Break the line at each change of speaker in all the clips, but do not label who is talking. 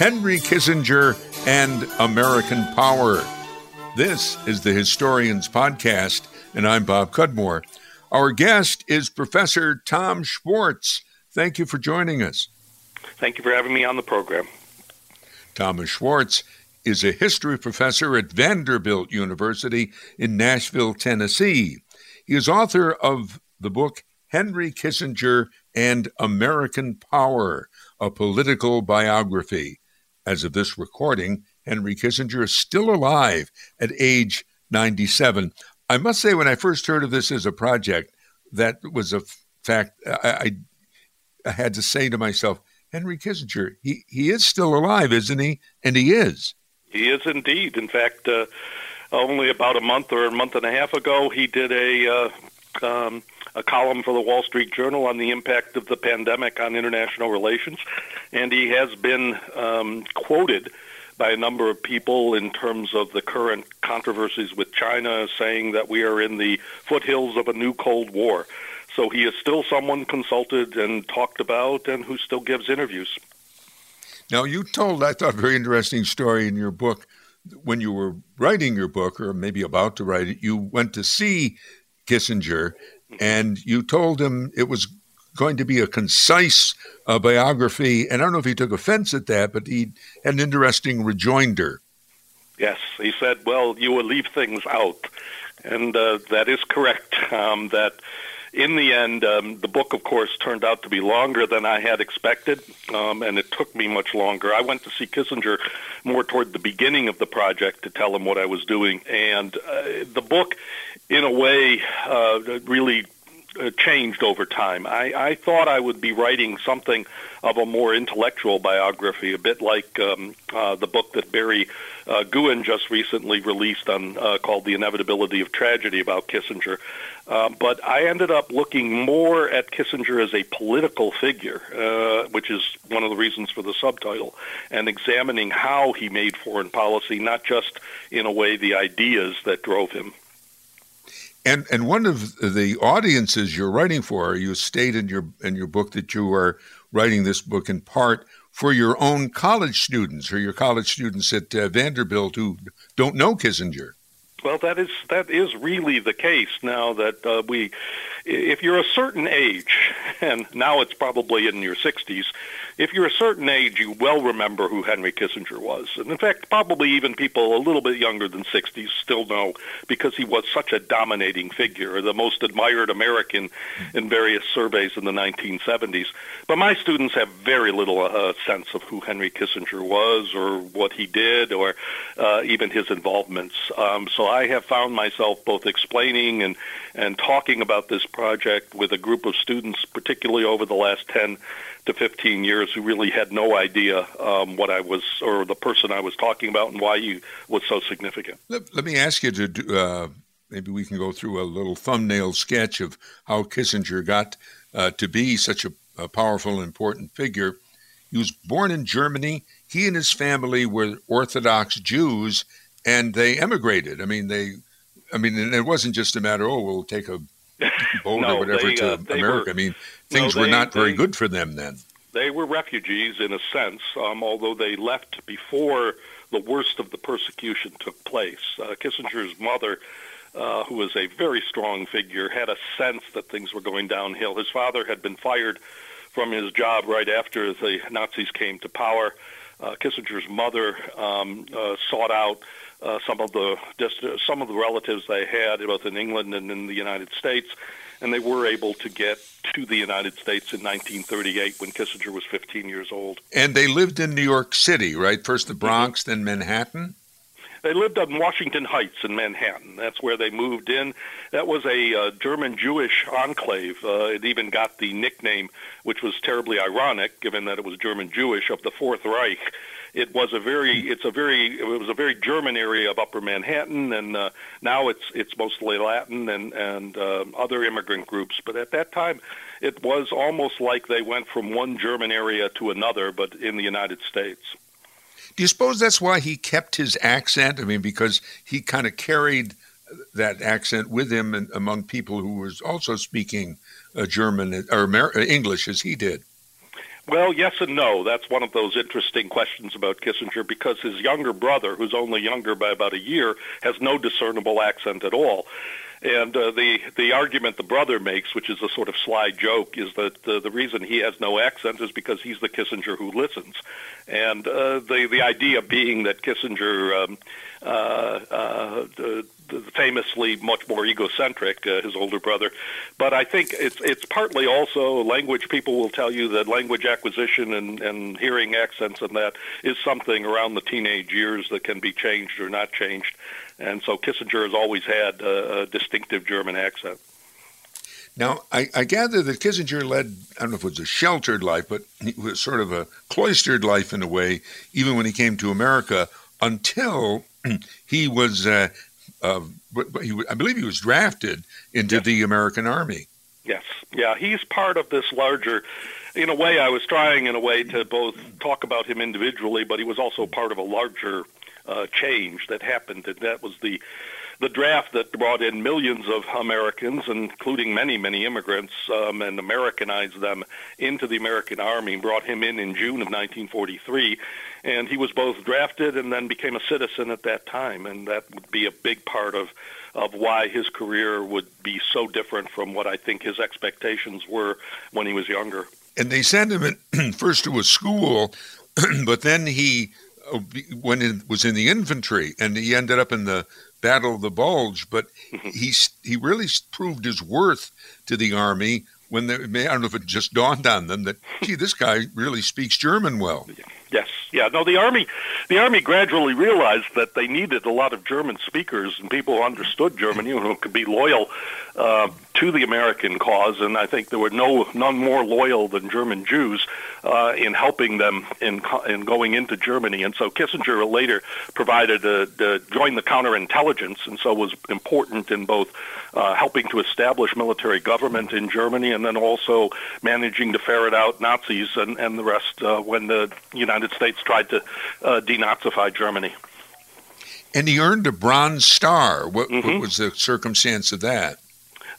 Henry Kissinger and American Power. This is the Historians Podcast, and I'm Bob Cudmore. Our guest is Professor Tom Schwartz. Thank you for joining us.
Thank you for having me on the program.
Thomas Schwartz is a history professor at Vanderbilt University in Nashville, Tennessee. He is author of the book Henry Kissinger and American Power, a political biography. As of this recording, Henry Kissinger is still alive at age 97. I must say, when I first heard of this as a project, that was a fact I, I had to say to myself, Henry Kissinger, he, he is still alive, isn't he? And he is.
He is indeed. In fact, uh, only about a month or a month and a half ago, he did a uh, um, a column for the Wall Street Journal on the impact of the pandemic on international relations, and he has been um, quoted by a number of people in terms of the current controversies with China, saying that we are in the foothills of a new Cold War. So he is still someone consulted and talked about, and who still gives interviews.
Now, you told, I thought, a very interesting story in your book. When you were writing your book, or maybe about to write it, you went to see Kissinger and you told him it was going to be a concise uh, biography. And I don't know if he took offense at that, but he had an interesting rejoinder.
Yes, he said, "Well, you will leave things out," and uh, that is correct. Um, that in the end, um, the book, of course, turned out to be longer than I had expected, um, and it took me much longer. I went to see Kissinger more toward the beginning of the project to tell him what I was doing, and uh, the book, in a way, uh, really uh, changed over time. I, I thought I would be writing something of a more intellectual biography, a bit like um, uh, the book that Barry uh, just recently released on uh, called "The Inevitability of Tragedy" about Kissinger. Uh, but I ended up looking more at Kissinger as a political figure, uh, which is one of the reasons for the subtitle, and examining how he made foreign policy, not just in a way the ideas that drove him.
And and one of the audiences you're writing for, you state in your in your book that you are writing this book in part for your own college students or your college students at uh, Vanderbilt who don't know Kissinger.
Well, that is that is really the case now that uh, we, if you're a certain age, and now it's probably in your 60s, if you're a certain age, you well remember who Henry Kissinger was. And in fact, probably even people a little bit younger than 60 still know because he was such a dominating figure, the most admired American in various surveys in the 1970s. But my students have very little uh, sense of who Henry Kissinger was or what he did or uh, even his involvements. Um, so I have found myself both explaining and, and talking about this project with a group of students, particularly over the last 10 to 15 years who really had no idea um, what I was or the person I was talking about and why he was so significant.
Let, let me ask you to do, uh, maybe we can go through a little thumbnail sketch of how Kissinger got uh, to be such a, a powerful, important figure. He was born in Germany. He and his family were Orthodox Jews, and they emigrated. I mean, they, I mean, it wasn't just a matter, oh, we'll take a boat no, or whatever they, to uh, America. Were, I mean, things no, they, were not very good for them then.
They were refugees in a sense, um, although they left before the worst of the persecution took place. Uh, Kissinger's mother, uh, who was a very strong figure, had a sense that things were going downhill. His father had been fired from his job right after the Nazis came to power. Uh, Kissinger's mother um, uh, sought out uh, some of the some of the relatives they had both in England and in the United States, and they were able to get to the United States in 1938 when Kissinger was 15 years old.
And they lived in New York City, right? First the Bronx, mm-hmm. then Manhattan.
They lived on Washington Heights in Manhattan. That's where they moved in. That was a uh, German Jewish enclave. Uh, it even got the nickname, which was terribly ironic, given that it was German Jewish, of the Fourth Reich it was a very it's a very it was a very German area of Upper Manhattan, and uh, now it's it's mostly Latin and and uh, other immigrant groups. But at that time, it was almost like they went from one German area to another, but in the United States.
Do you suppose that's why he kept his accent? I mean, because he kind of carried that accent with him among people who was also speaking uh, German or Amer- English as he did.
Well, yes and no. That's one of those interesting questions about Kissinger because his younger brother, who's only younger by about a year, has no discernible accent at all. And uh, the the argument the brother makes, which is a sort of sly joke, is that uh, the reason he has no accent is because he's the Kissinger who listens. And uh, the the idea being that Kissinger um, uh, uh, famously much more egocentric, uh, his older brother. But I think it's it's partly also language. People will tell you that language acquisition and, and hearing accents and that is something around the teenage years that can be changed or not changed. And so Kissinger has always had a, a distinctive German accent.
Now, I, I, gather that Kissinger led, I don't know if it was a sheltered life, but it was sort of a cloistered life in a way, even when he came to America, until he was uh, uh, he, I believe he was drafted into yes. the American Army.
Yes, yeah, he's part of this larger. In a way, I was trying, in a way, to both talk about him individually, but he was also part of a larger uh, change that happened, and that was the the draft that brought in millions of Americans, including many, many immigrants, um, and Americanized them into the American Army, brought him in in June of 1943. And he was both drafted and then became a citizen at that time. And that would be a big part of, of why his career would be so different from what I think his expectations were when he was younger.
And they sent him in, first to a school, but then he when it was in the infantry and he ended up in the Battle of the Bulge, but mm-hmm. he he really proved his worth to the army when they, I don't know if it just dawned on them that gee, this guy really speaks German well.
Yes, yeah. No, the army, the army gradually realized that they needed a lot of German speakers and people who understood German, you know, who could be loyal uh, to the American cause. And I think there were no none more loyal than German Jews uh, in helping them in in going into Germany. And so Kissinger later provided a, a joined the counterintelligence, and so was important in both uh, helping to establish military government in Germany, and then also managing to ferret out Nazis and, and the rest uh, when the United States tried to uh, denazify Germany.
And he earned a Bronze Star. What, mm-hmm. what was the circumstance of that?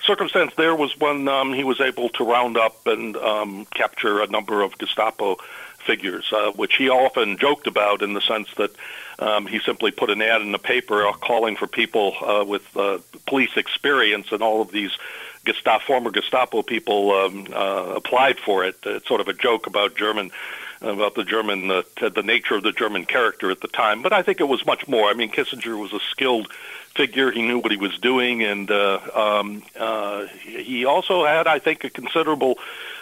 Circumstance there was when um, he was able to round up and um, capture a number of Gestapo figures, uh, which he often joked about in the sense that um, he simply put an ad in the paper uh, calling for people uh, with uh, police experience, and all of these Gestapo, former Gestapo people um, uh, applied for it. It's sort of a joke about German about the German, uh, the nature of the German character at the time. But I think it was much more. I mean, Kissinger was a skilled figure. He knew what he was doing, and uh, um, uh, he also had, I think, a considerable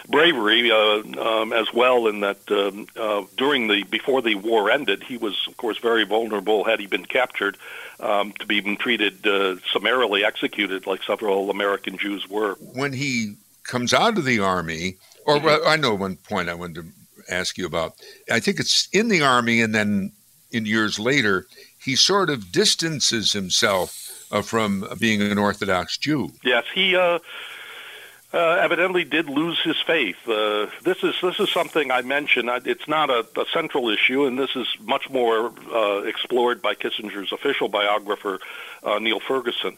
bravery uh, um, as well. In that um, uh, during the before the war ended, he was, of course, very vulnerable. Had he been captured, um, to be treated uh, summarily executed, like several American Jews were.
When he comes out of the army, or mm-hmm. I know one point I wanted to ask you about. I think it's in the army, and then in years later, he sort of distances himself uh, from being an Orthodox Jew.
Yes, he uh, uh, evidently did lose his faith. Uh, this is this is something I mentioned. It's not a, a central issue, and this is much more uh, explored by Kissinger's official biographer uh, Niall Ferguson.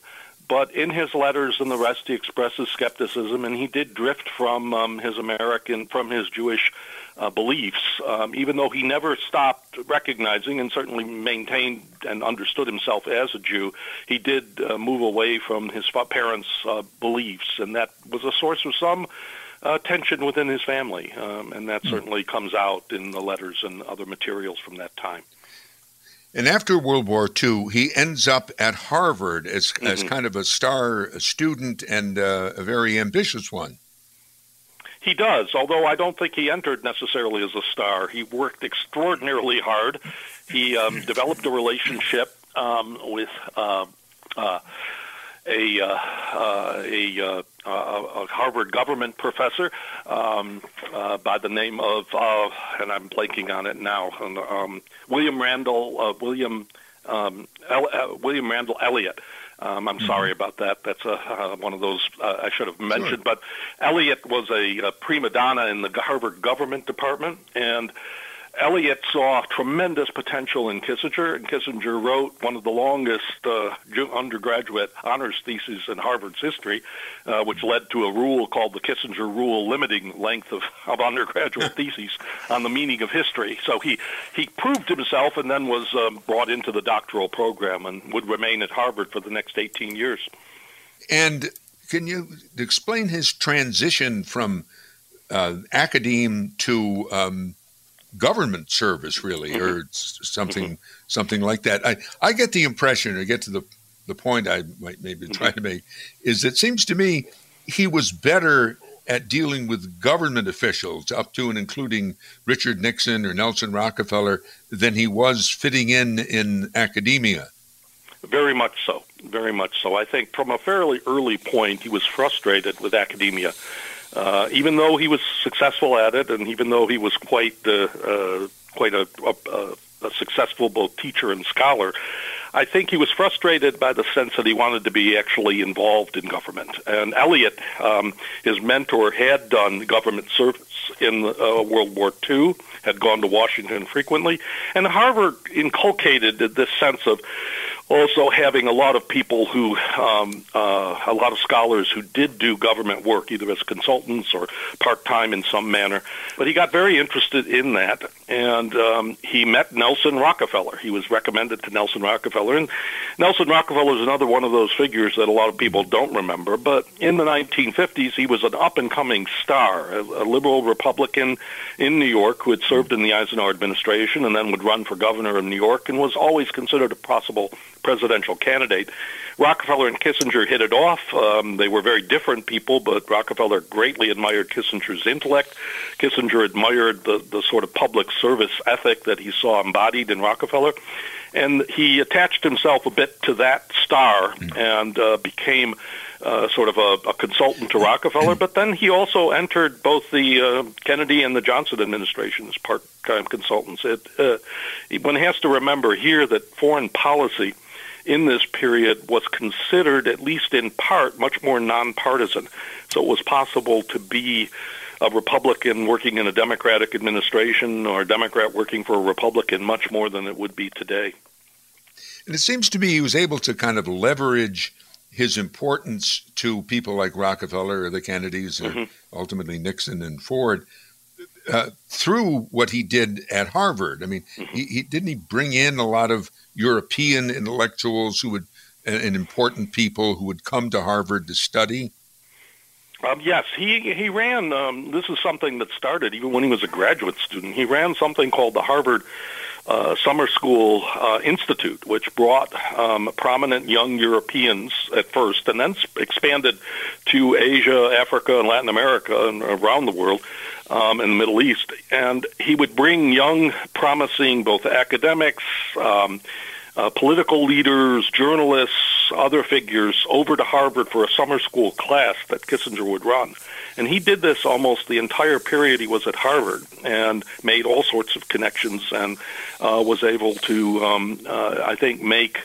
But in his letters and the rest, he expresses skepticism, and he did drift from um, his American, from his Jewish uh, beliefs, um, even though he never stopped recognizing and certainly maintained and understood himself as a Jew. He did uh, move away from his parents' uh, beliefs, and that was a source of some uh, tension within his family, um, and that mm. certainly comes out in the letters and other materials from that time.
And after World War II, he ends up at Harvard as, mm-hmm. as kind of a star student and uh, a very ambitious one.
He does, although I don't think he entered necessarily as a star. He worked extraordinarily hard. He um, developed a relationship um, with uh, uh, a, uh, uh a, uh, a, Harvard government professor um, uh, by the name of, and I'm blanking on it now, um, William Randall William um, El- William Randall Elliott. Um, I'm mm-hmm. sorry about that. That's a, uh, one of those uh, I should have mentioned. Sure. But Elliott was a, a prima donna in the Harvard government department, and Elliott saw tremendous potential in Kissinger, and Kissinger wrote one of the longest uh, undergraduate honors theses in Harvard's history, uh, which led to a rule called the Kissinger Rule, limiting length of, of undergraduate theses on the meaning of history. So he he proved himself, and then was um, brought into the doctoral program, and would remain at Harvard for the next 18 years.
And can you explain his transition from uh, academe to um, government service, really, or mm-hmm. something mm-hmm. something like that. I, I get the impression, or get to the the point I might maybe mm-hmm. try to make, is it seems to me he was better at dealing with government officials, up to and including Richard Nixon or Nelson Rockefeller, than he was fitting in in academia.
Very much so. Very much so. I think from a fairly early point, he was frustrated with academia uh, even though he was successful at it, and even though he was quite uh, uh, quite a, a, a successful both teacher and scholar, I think he was frustrated by the sense that he wanted to be actually involved in government. And Elliott, um, his mentor, had done government service in uh, World War II, had gone to Washington frequently, and Harvard inculcated this sense of also having a lot of people who, um, uh, a lot of scholars who did do government work, either as consultants or part time in some manner. But he got very interested in that, and um, he met Nelson Rockefeller. He was recommended to Nelson Rockefeller, and Nelson Rockefeller is another one of those figures that a lot of people don't remember. But in the 1950s, he was an up and coming star, a, a liberal Republican in New York who had served in the Eisenhower administration and then would run for governor of New York and was always considered a possible presidential candidate. Rockefeller and Kissinger hit it off. Um, they were very different people, but Rockefeller greatly admired Kissinger's intellect. Kissinger admired the, the sort of public service ethic that he saw embodied in Rockefeller. And he attached himself a bit to that star and uh, became uh, sort of a, a consultant to Rockefeller, but then he also entered both the uh, Kennedy and the Johnson administration as part-time consultants. It, uh, one has to remember here that foreign policy in this period was considered, at least in part, much more nonpartisan. So it was possible to be a Republican working in a Democratic administration or a Democrat working for a Republican much more than it would be today.
And it seems to me he was able to kind of leverage his importance to people like Rockefeller or the Kennedys or mm-hmm. ultimately Nixon and Ford uh, through what he did at Harvard. I mean, mm-hmm. he, he, didn't he bring in a lot of European intellectuals who would and important people who would come to Harvard to study?
Um, yes, he he ran. Um, this is something that started even when he was a graduate student. He ran something called the Harvard uh, Summer School uh, Institute, which brought um, prominent young Europeans at first, and then expanded to Asia, Africa, and Latin America, and around the world um, in the Middle East. And he would bring young, promising both academics, um, uh, political leaders, journalists, other figures over to Harvard for a summer school class that Kissinger would run. And he did this almost the entire period he was at Harvard and made all sorts of connections and uh, was able to, um, uh, I think, make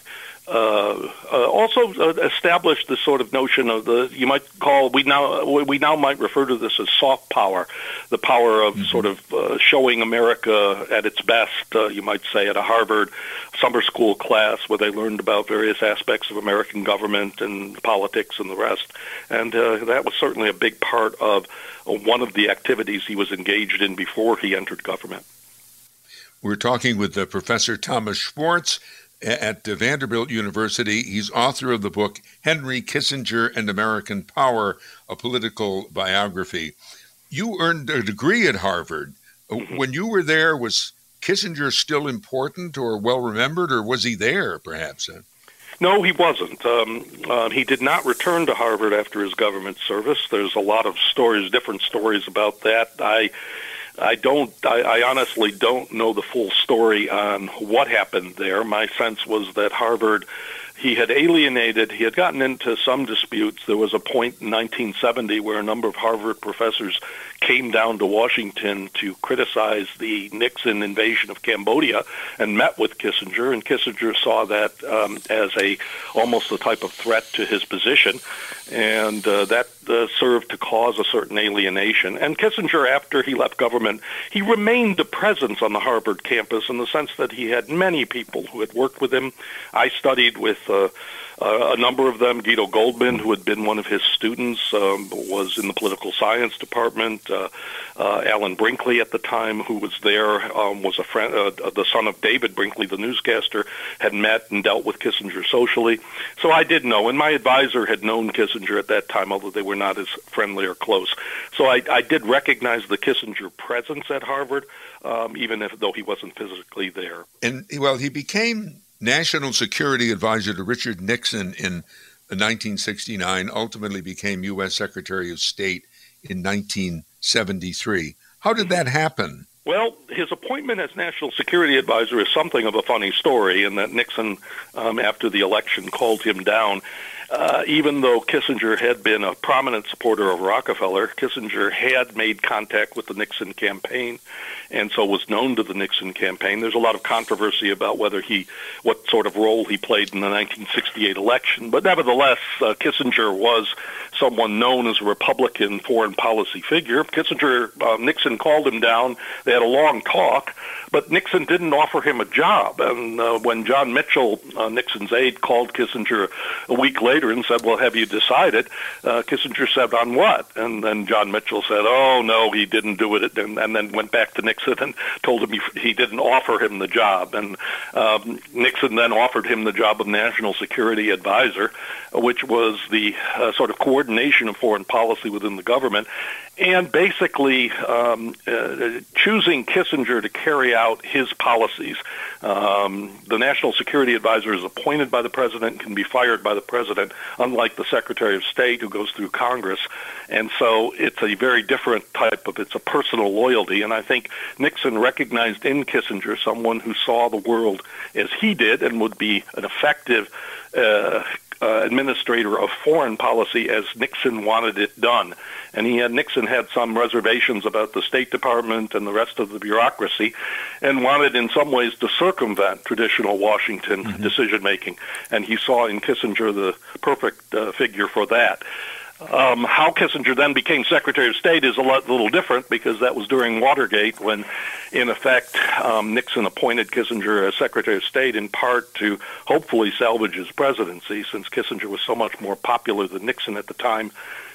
uh, uh, also uh, established this sort of notion of the you might call we now we now might refer to this as soft power, the power of mm-hmm. sort of uh, showing America at its best. Uh, you might say at a Harvard summer school class where they learned about various aspects of American government and politics and the rest, and uh, that was certainly a big part of uh, one of the activities he was engaged in before he entered government.
We're talking with uh, Professor Thomas Schwartz at Vanderbilt University. He's author of the book Henry Kissinger and American Power, a political biography. You earned a degree at Harvard. Mm-hmm. When you were there, was Kissinger still important or well remembered, or was he there perhaps?
No, he wasn't. Um, uh, he did not return to Harvard after his government service. There's a lot of stories, different stories about that. I I don't. I, I honestly don't know the full story on what happened there. My sense was that Harvard he had alienated, he had gotten into some disputes. There was a point in 1970 where a number of Harvard professors came down to Washington to criticize the Nixon invasion of Cambodia and met with Kissinger, and Kissinger saw that um, as a almost a type of threat to his position, and uh, that uh, served to cause a certain alienation. And Kissinger, after he left government, he remained a presence on the Harvard campus in the sense that he had many people who had worked with him. I studied with uh, uh, a number of them, Guido Goldman, who had been one of his students, um, was in the political science department. Uh, uh, Alan Brinkley at the time, who was there, um, was a friend, uh, the son of David Brinkley, the newscaster, had met and dealt with Kissinger socially. So I did know, and my advisor had known Kissinger at that time, although they were not as friendly or close. So I, I did recognize the Kissinger presence at Harvard, um, even if though he wasn't physically there.
And well, he became National Security Advisor to Richard Nixon in 1969, ultimately became U.S. Secretary of State in 1973. How did that happen?
Well, his appointment as National Security Advisor is something of a funny story, in that Nixon, um, after the election, called him down. Uh, even though Kissinger had been a prominent supporter of Rockefeller, Kissinger had made contact with the Nixon campaign and so was known to the Nixon campaign. There's a lot of controversy about whether he, what sort of role he played in the 1968 election, but nevertheless, uh, Kissinger was someone known as a Republican foreign policy figure. Kissinger, uh, Nixon called him down. They had a long talk, but Nixon didn't offer him a job. And uh, when John Mitchell, uh, Nixon's aide, called Kissinger a week later and said, "Well, have you decided?" Uh, Kissinger said, "On what?" And then John Mitchell said, "Oh no, he didn't do it," and, and then went back to Nixon and told him he, he didn't offer him the job. And um, Nixon then offered him the job of National Security Advisor, which was the uh, sort of coordination of foreign policy within the government and basically um, uh, choosing Kissinger to carry out his policies. Um, the National Security Advisor is appointed by the president, can be fired by the president, unlike the Secretary of State who goes through Congress. And so it's a very different type of, it's a personal loyalty. And I think Nixon recognized in Kissinger someone who saw the world as he did and would be an effective uh, uh, administrator of foreign policy as Nixon wanted it done. And he had Nixon had some reservations about the State Department and the rest of the bureaucracy, and wanted in some ways to circumvent traditional Washington mm-hmm. decision making. And he saw in Kissinger the perfect uh, figure for that. Um, how Kissinger then became Secretary of State is a lot, little different because that was during Watergate when, in effect, um, Nixon appointed Kissinger as Secretary of State in part to hopefully salvage his presidency since Kissinger was so much more popular than Nixon at the time,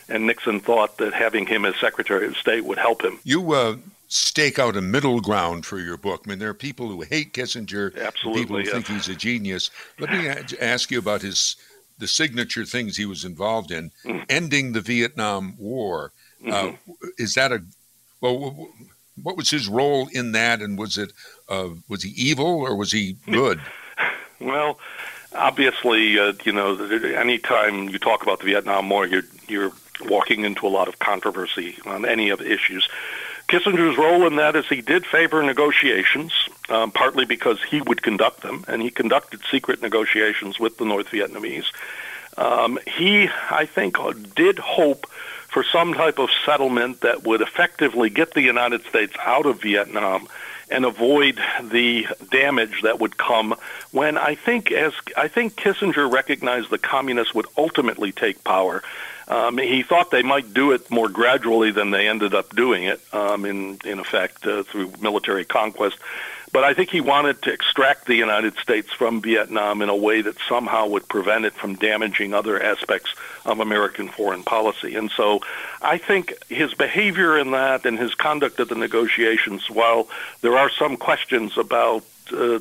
and Nixon thought that having him as Secretary of State would help him.
You uh, stake out a middle ground for your book. I mean, there are people who hate Kissinger,
Absolutely,
people who
yes.
think he's a genius. Let me ask you about his the signature things he was involved in, mm. ending the Vietnam War. Uh, mm-hmm. Uh, is that a well? What was his role in that, and was it uh, was he evil or was he good?
well, obviously, uh, you know, anytime you talk about the Vietnam War, you're you're walking into a lot of controversy on any of the issues. Kissinger's role in that is he did favor negotiations, um, partly because he would conduct them, and he conducted secret negotiations with the North Vietnamese. Um, he, I think, did hope for some type of settlement that would effectively get the United States out of Vietnam and avoid the damage that would come when I think as I think Kissinger recognized the communists would ultimately take power um, he thought they might do it more gradually than they ended up doing it, um, in in effect uh, through military conquest. But I think he wanted to extract the United States from Vietnam in a way that somehow would prevent it from damaging other aspects of American foreign policy. And so I think his behavior in that and his conduct of the negotiations, while there are some questions about uh,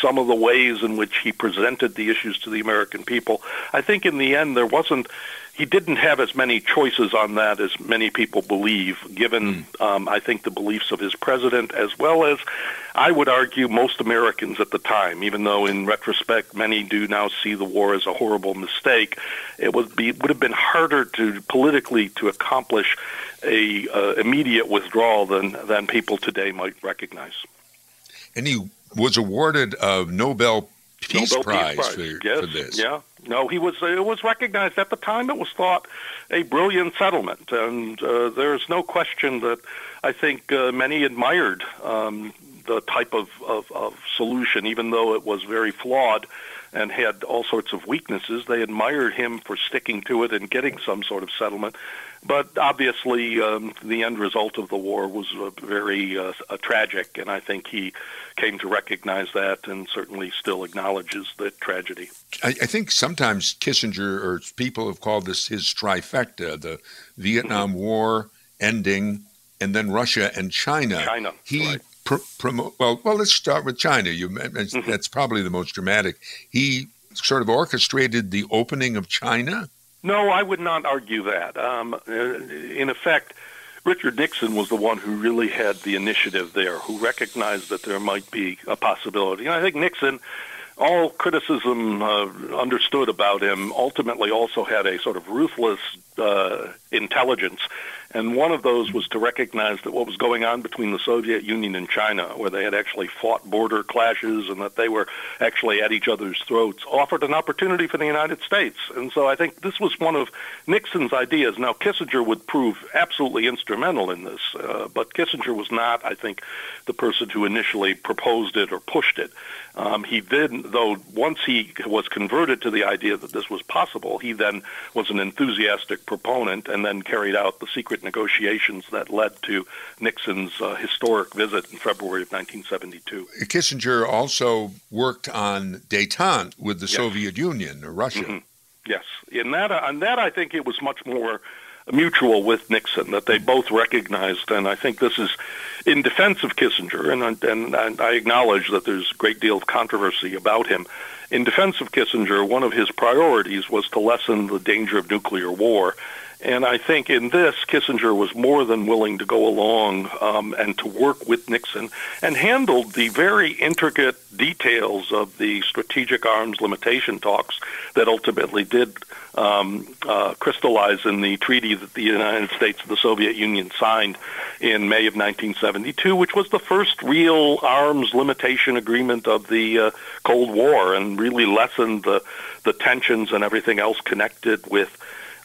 some of the ways in which he presented the issues to the American people, I think in the end there wasn't he didn't have as many choices on that as many people believe, given, mm. um, I think, the beliefs of his president, as well as, I would argue, most Americans at the time, even though in retrospect many do now see the war as a horrible mistake, it would, be, would have been harder to politically to accomplish a uh, immediate withdrawal than, than people today might recognize.
And he was awarded a Nobel Peace
Nobel
Prize,
Peace
Prize.
For, yes,
for this.
Yeah, no, he was. It was recognized at the time. It was thought a brilliant settlement, and uh, there is no question that I think uh, many admired um, the type of, of, of solution, even though it was very flawed and had all sorts of weaknesses. They admired him for sticking to it and getting some sort of settlement. But obviously, um, the end result of the war was uh, very uh, tragic, and I think he came to recognize that and certainly still acknowledges that tragedy.
I, I think sometimes Kissinger or people have called this his trifecta the Vietnam mm-hmm. War ending, and then Russia and China.
China.
He
right.
pr- promote. Well, well, let's start with China. You, mm-hmm. that's probably the most dramatic. He sort of orchestrated the opening of China.
No, I would not argue that. Um, uh, in effect, Richard Nixon was the one who really had the initiative there, who recognized that there might be a possibility. And I think Nixon, all criticism uh, understood about him, ultimately also had a sort of ruthless uh, intelligence and one of those was to recognize that what was going on between the Soviet Union and China, where they had actually fought border clashes and that they were actually at each other's throats, offered an opportunity for the United States. And so I think this was one of Nixon's ideas. Now, Kissinger would prove absolutely instrumental in this, uh, but Kissinger was not, I think, the person who initially proposed it or pushed it. Um, he then, though, once he was converted to the idea that this was possible, he then was an enthusiastic proponent and then carried out the secret negotiations that led to Nixon's uh, historic visit in February of 1972.
Kissinger also worked on détente with the yes. Soviet Union or Russia.
Mm-hmm. Yes, in that, on that, I think it was much more mutual with Nixon that they both recognized, and I think this is in defense of Kissinger, and, and, and I acknowledge that there's a great deal of controversy about him. In defense of Kissinger, one of his priorities was to lessen the danger of nuclear war. And I think in this, Kissinger was more than willing to go along um, and to work with Nixon and handled the very intricate details of the strategic arms limitation talks that ultimately did um, uh, crystallize in the treaty that the United States and the Soviet Union signed in May of 1972, which was the first real arms limitation agreement of the uh, Cold War and really lessened the, the tensions and everything else connected with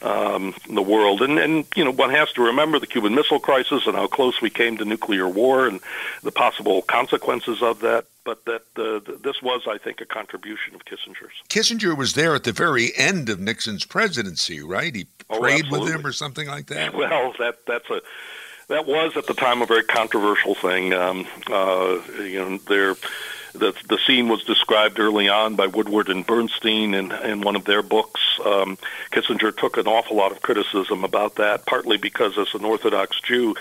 um, the world. And, and, you know, one has to remember the Cuban Missile Crisis and how close we came to nuclear war and the possible consequences of that. But that uh, this was, I think, a contribution of Kissinger's.
Kissinger was there at the very end of Nixon's presidency, right? He oh, prayed oh, with him or something like that.
Well, that that's a that was at the time a very controversial thing. Um, uh, you know, there the the scene was described early on by Woodward and Bernstein in in one of their books. Um, Kissinger took an awful lot of criticism about that, partly because as an Orthodox Jew,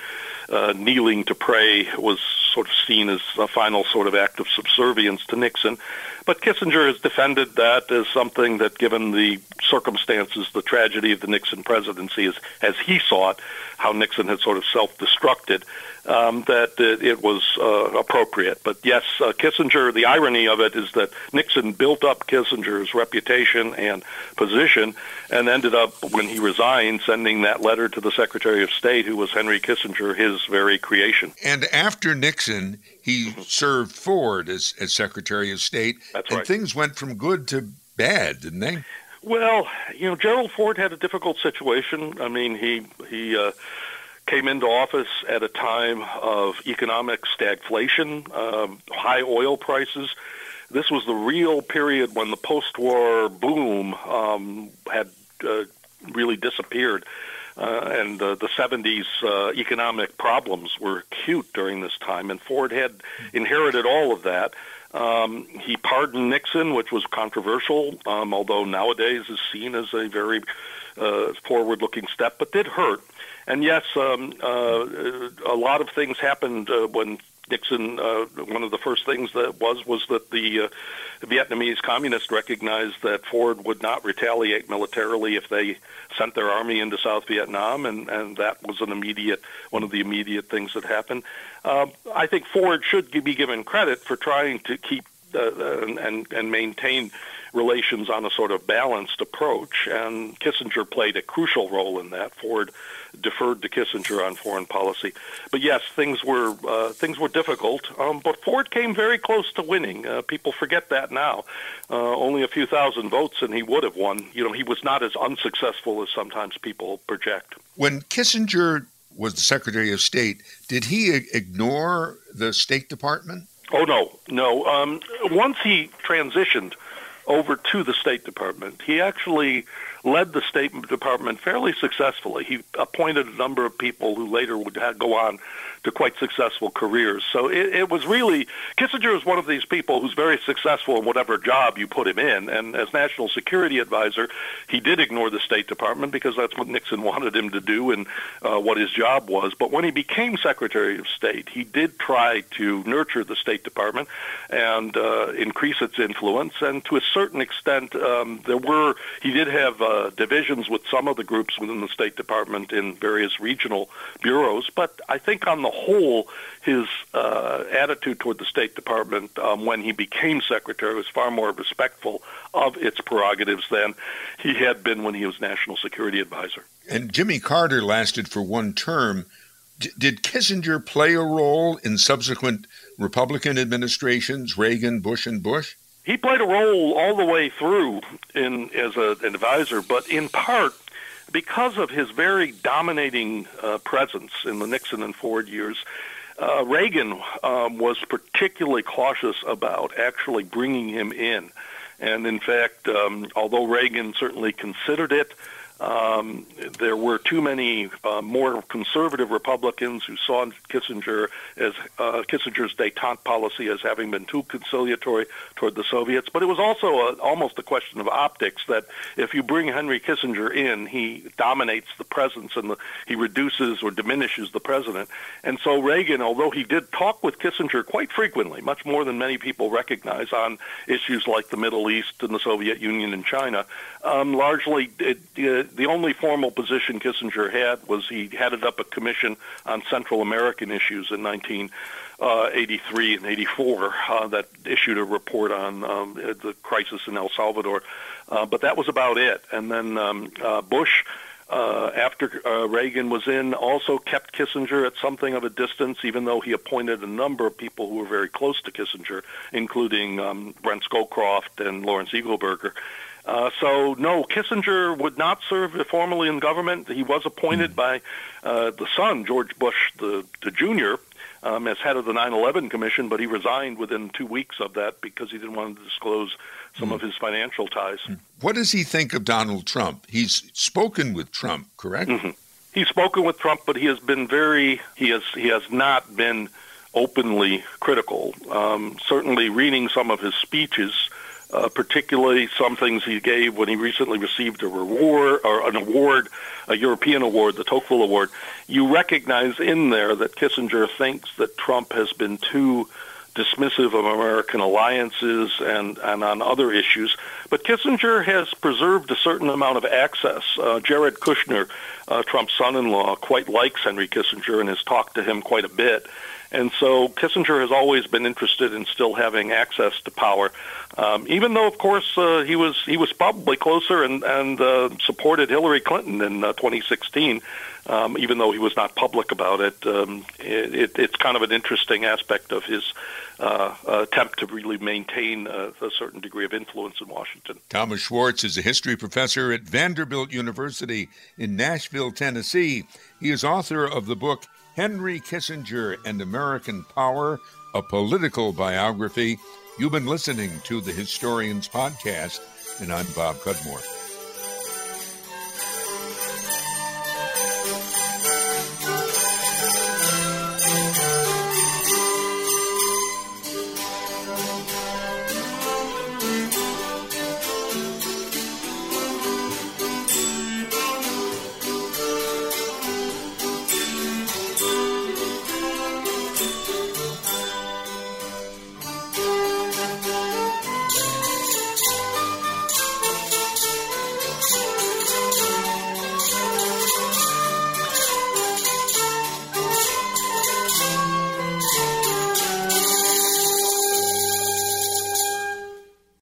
uh, kneeling to pray was sort of seen as a final sort of act of subservience to Nixon. But Kissinger has defended that as something that, given the circumstances, the tragedy of the Nixon presidency, is, as he saw it, how Nixon had sort of self-destructed, um, that it, it was uh, appropriate. But yes, uh, Kissinger, the irony of it is that Nixon built up Kissinger's reputation and position and ended up, when he resigned, sending that letter to the Secretary of State, who was Henry Kissinger, his very creation.
And after Nixon, he mm-hmm. served Ford as, as Secretary of State.
That's
and
right.
things went from good to bad, didn't they?
Well, you know, Gerald Ford had a difficult situation. I mean, he he uh, came into office at a time of economic stagflation, um, high oil prices. This was the real period when the post-war boom um, had uh, really disappeared. Uh, and uh, the 70s uh, economic problems were acute during this time, and Ford had inherited all of that. Um, he pardoned Nixon, which was controversial, um, although nowadays is seen as a very uh, forward-looking step, but did hurt. And yes, um, uh, a lot of things happened uh, when Nixon. Uh, one of the first things that was was that the uh, Vietnamese communists recognized that Ford would not retaliate militarily if they sent their army into South Vietnam, and and that was an immediate one of the immediate things that happened. Uh, I think Ford should be given credit for trying to keep uh, and and maintain relations on a sort of balanced approach. And Kissinger played a crucial role in that. Ford deferred to Kissinger on foreign policy. But yes, things were uh, things were difficult. Um, but Ford came very close to winning. Uh, people forget that now. Uh, only a few thousand votes, and he would have won. You know, he was not as unsuccessful as sometimes people project.
When Kissinger was the Secretary of State, did he ignore the State Department?
Oh no, no. Um, once he transitioned over to the State Department, he actually led the State Department fairly successfully. He appointed a number of people who later would go on to quite successful careers. So it, it was really Kissinger is one of these people who's very successful in whatever job you put him in. And as national security advisor, he did ignore the State Department because that's what Nixon wanted him to do and uh, what his job was. But when he became Secretary of State, he did try to nurture the State Department and uh, increase its influence. And to a certain extent, um, there were he did have uh, divisions with some of the groups within the State Department in various regional bureaus. But I think on the whole, his uh, attitude toward the State Department um, when he became secretary was far more respectful of its prerogatives than he had been when he was national security advisor.
And Jimmy Carter lasted for one term. D- did Kissinger play a role in subsequent Republican administrations, Reagan, Bush, and Bush?
He played a role all the way through in as a, an advisor, but in part because of his very dominating uh, presence in the Nixon and Ford years, uh, Reagan um, was particularly cautious about actually bringing him in. And in fact, um, although Reagan certainly considered it, um, there were too many uh, more conservative Republicans who saw Kissinger as uh, Kissinger's détente policy as having been too conciliatory toward the Soviets. But it was also a, almost a question of optics that if you bring Henry Kissinger in, he dominates the presence and the, he reduces or diminishes the president. And so Reagan, although he did talk with Kissinger quite frequently, much more than many people recognize on issues like the Middle East and the Soviet Union and China, um, largely it, it the only formal position Kissinger had was he headed up a commission on Central American issues in 1983 and 84 uh, that issued a report on um, the crisis in El Salvador. Uh, but that was about it. And then um, uh, Bush. Uh, after uh, Reagan was in, also kept Kissinger at something of a distance, even though he appointed a number of people who were very close to Kissinger, including um, Brent Scowcroft and Lawrence Eagleburger. Uh, so no, Kissinger would not serve formally in government. He was appointed mm. by uh, the son, George Bush, the, the junior, um, as head of the 9/11 Commission, but he resigned within two weeks of that because he didn't want to disclose some mm. of his financial ties. Hmm.
What does he think of Donald Trump? He's spoken with Trump, correct?
Mm-hmm. He's spoken with Trump, but he has been very he has he has not been openly critical. Um, certainly, reading some of his speeches uh, particularly some things he gave when he recently received a reward or an award, a European award, the Tocqueville Award. You recognize in there that Kissinger thinks that Trump has been too dismissive of American alliances and, and on other issues. But Kissinger has preserved a certain amount of access. Uh, Jared Kushner, uh, Trump's son-in-law, quite likes Henry Kissinger and has talked to him quite a bit. And so Kissinger has always been interested in still having access to power, um, even though, of course, uh, he was he was probably closer and and uh, supported Hillary Clinton in uh, 2016. Um, even though he was not public about it, um, it, it, it's kind of an interesting aspect of his uh, attempt to really maintain a, a certain degree of influence in Washington.
Thomas Schwartz is a history professor at Vanderbilt University in Nashville, Tennessee. He is author of the book Henry Kissinger and American Power, a political biography. You've been listening to the Historians Podcast, and I'm Bob Cudmore.